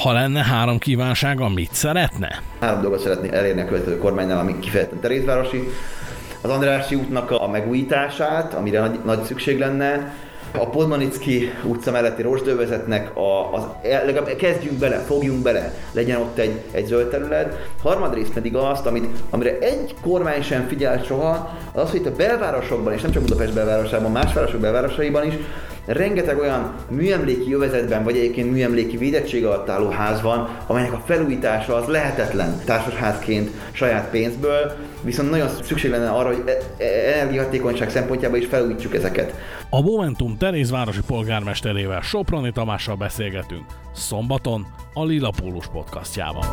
Ha lenne három kívánsága, mit szeretne? Három dolgot szeretnék elérni a következő kormánynál, ami kifejezetten Terézvárosi. Az Andrássy útnak a megújítását, amire nagy, nagy szükség lenne, a Podmanicki utca melletti rozsdővezetnek a, az, legalább kezdjünk bele, fogjunk bele, legyen ott egy, egy zöld terület. Harmadrészt pedig azt, amit, amire egy kormány sem figyel soha, az az, hogy itt a belvárosokban, és nem csak Budapest belvárosában, más városok belvárosaiban is, rengeteg olyan műemléki jövezetben, vagy egyébként műemléki védettség alatt álló ház van, amelynek a felújítása az lehetetlen társasházként saját pénzből, viszont nagyon szükség lenne arra, hogy e- e- energiahatékonyság szempontjából is felújítsuk ezeket. A Momentum Terézvárosi polgármesterével Soproni Tamással beszélgetünk szombaton a Lila Pólus podcastjában.